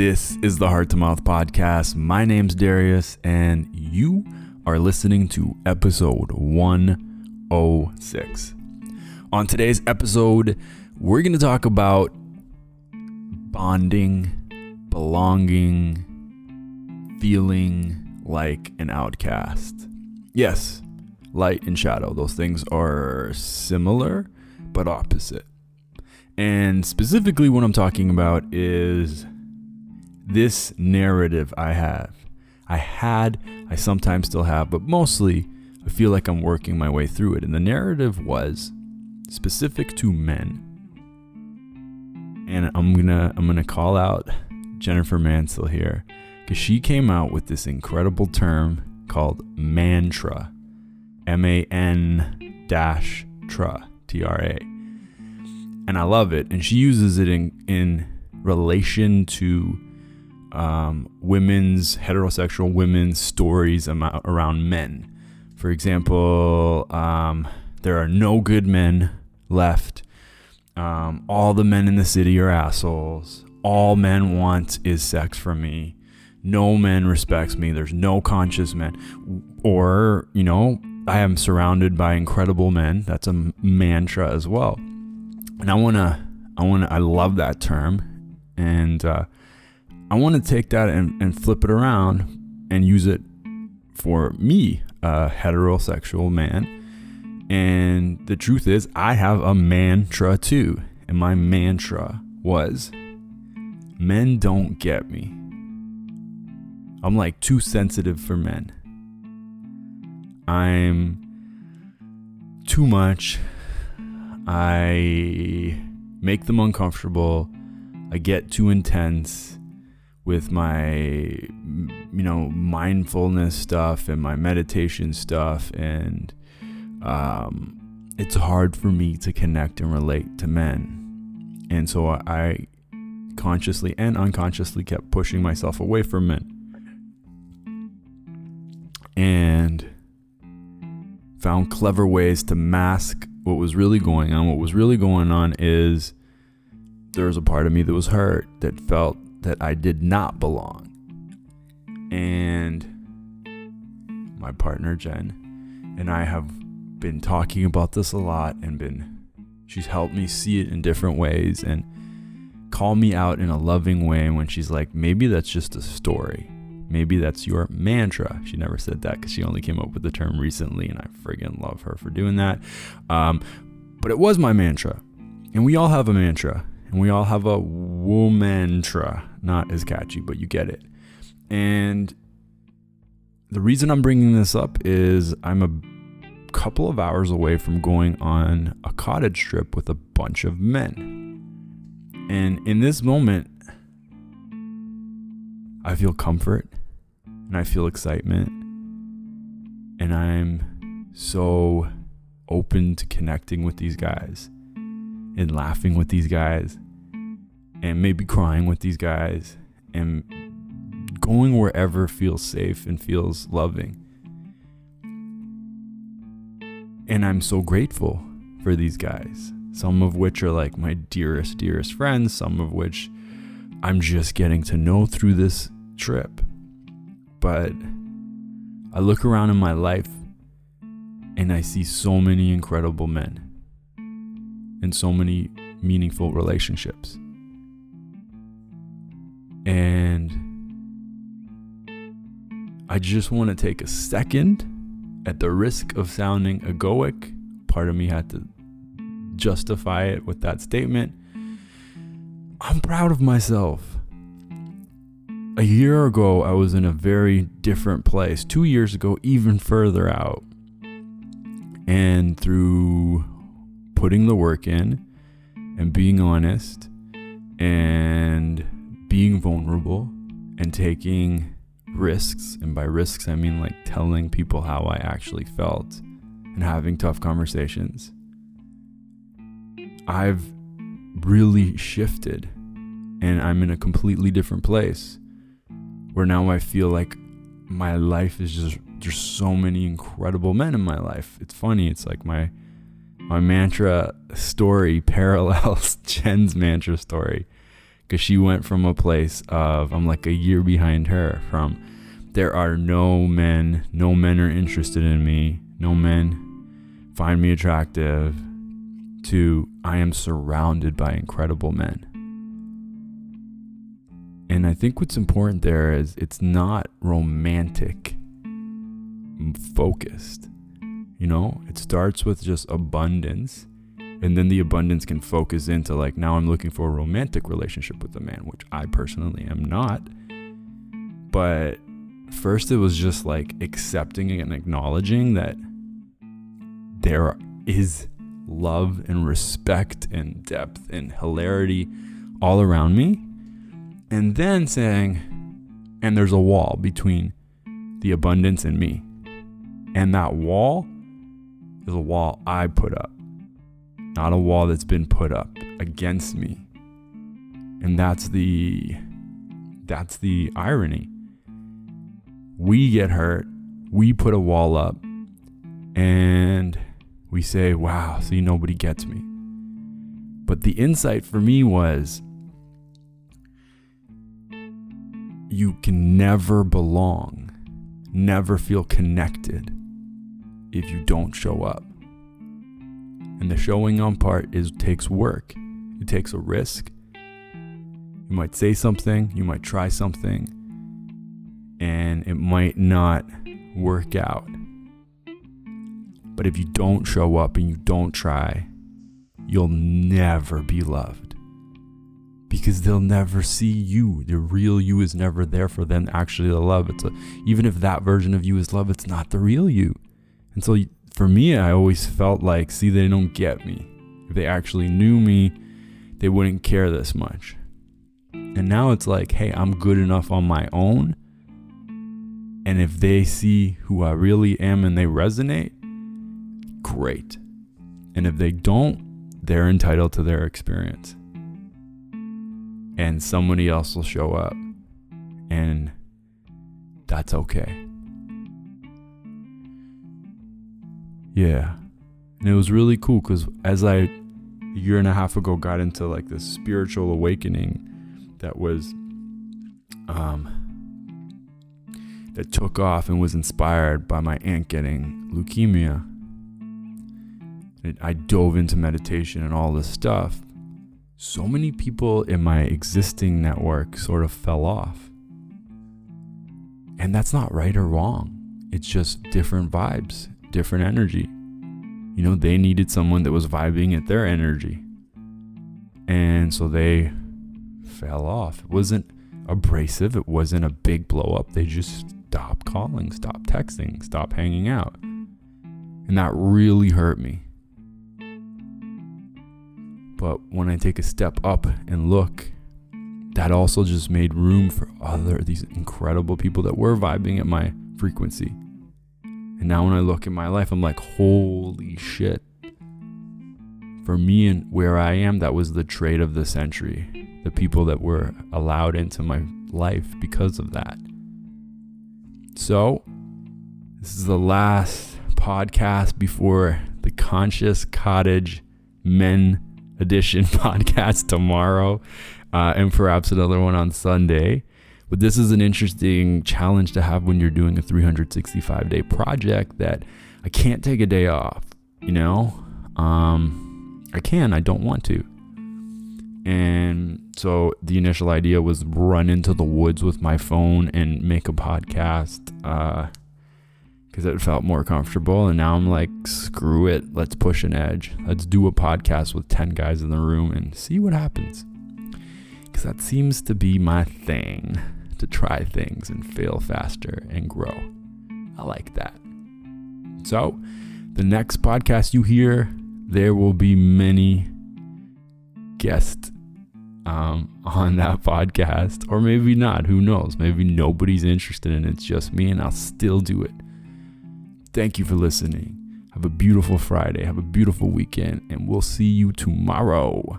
This is the Heart to Mouth podcast. My name's Darius, and you are listening to episode 106. On today's episode, we're going to talk about bonding, belonging, feeling like an outcast. Yes, light and shadow, those things are similar but opposite. And specifically, what I'm talking about is this narrative I have. I had, I sometimes still have, but mostly I feel like I'm working my way through it. And the narrative was specific to men. And I'm gonna I'm gonna call out Jennifer Mansell here because she came out with this incredible term called mantra, M A N dash tra, T R A, and I love it. And she uses it in in relation to um, women's heterosexual women's stories around men. For example, um, there are no good men left. Um, all the men in the city are assholes. All men want is sex from me. No man respects me. There's no conscious men. Or, you know, I am surrounded by incredible men. That's a mantra as well. And I want to, I want to, I love that term. And uh, I want to take that and, and flip it around and use it for me, a heterosexual man and the truth is, I have a mantra too. And my mantra was men don't get me. I'm like too sensitive for men. I'm too much. I make them uncomfortable. I get too intense with my you know mindfulness stuff and my meditation stuff and um, it's hard for me to connect and relate to men. And so I consciously and unconsciously kept pushing myself away from men. And found clever ways to mask what was really going on. What was really going on is there was a part of me that was hurt, that felt that I did not belong. And my partner, Jen, and I have been talking about this a lot and been she's helped me see it in different ways and call me out in a loving way when she's like maybe that's just a story. Maybe that's your mantra. She never said that because she only came up with the term recently and i friggin love her for doing that. Um, but it was my mantra. And we all have a mantra and we all have a womantra not as catchy but you get it and the reason i'm bringing this up is i'm a couple of hours away from going on a cottage trip with a bunch of men. And in this moment, I feel comfort and I feel excitement. And I'm so open to connecting with these guys and laughing with these guys and maybe crying with these guys and going wherever feels safe and feels loving. And I'm so grateful for these guys, some of which are like my dearest, dearest friends, some of which I'm just getting to know through this trip. But I look around in my life and I see so many incredible men and so many meaningful relationships. I just want to take a second at the risk of sounding egoic, part of me had to justify it with that statement. I'm proud of myself. A year ago, I was in a very different place. Two years ago, even further out. And through putting the work in and being honest and being vulnerable and taking Mm-hmm. risks. And by risks, I mean like telling people how I actually felt and having tough conversations. I've really shifted and I'm in a completely different place where now I feel like my life is just there's so many incredible men in my life. It's funny, it's like my my mantra story parallels Jen's mantra story because she went from a place of I'm like a year behind her from there are no men, no men are interested in me, no men find me attractive to I am surrounded by incredible men. And I think what's important there is it's not romantic focused. You know, it starts with just abundance and then the abundance can focus into like now I'm looking for a romantic relationship with a man, which I personally am not. But first it was just like accepting and acknowledging that there is love and respect and depth and hilarity all around me. And then saying, and there's a wall between the abundance and me. And that wall is a wall I put up, not a wall that's been put up against me. And that's the that's the irony. We get hurt, we put a wall up, and we say, wow, see, nobody gets me. But the insight for me was you can never belong, never feel connected if you don't show up. And the showing on part is takes work. It takes a risk. You might say something, you might try something, and it might not work out. But if you don't show up and you don't try, you'll never be loved. Because they'll never see you. The real you is never there for them actually to love. It's a, even if that version of you is love, it's not the real you. And so for me, I always felt like, see, they don't get me. If they actually knew me, they wouldn't care this much. And now it's like, hey, I'm good enough on my own. And if they see who I really am and they resonate, great. And if they don't, they're entitled to their experience. And somebody else will show up. And that's okay. Yeah. And it was really cool because as I, a year and a half ago, got into like this spiritual awakening that was, um, that took off and was inspired by my aunt getting leukemia I dove into meditation and all this stuff, so many people in my existing network sort of fell off. And that's not right or wrong. It's just different vibes, different energy. You know, they needed someone that was vibing at their energy. And so they fell off. It wasn't abrasive, it wasn't a big blow up. They just stopped calling, stopped texting, stopped hanging out. And that really hurt me but when I take a step up and look, that also just made room for other these incredible people that were vibing at my frequency. And now when I look at my life, I'm like, holy shit. For me and where I am, that was the trade of the century. The people that were allowed into my life because of that. So, this is the last podcast before the Conscious Cottage Men edition podcast tomorrow, uh, and perhaps another one on Sunday. But this is an interesting challenge to have when you're doing a 365 day project that I can't take a day off, you know? Um, I can, I don't want to. And so the initial idea was run into the woods with my phone and make a podcast. Uh, because it felt more comfortable. And now I'm like, screw it. Let's push an edge. Let's do a podcast with 10 guys in the room and see what happens. Because that seems to be my thing to try things and fail faster and grow. I like that. So, the next podcast you hear, there will be many guests um, on that podcast, or maybe not. Who knows? Maybe nobody's interested and it's just me, and I'll still do it. Thank you for listening. Have a beautiful Friday. Have a beautiful weekend, and we'll see you tomorrow.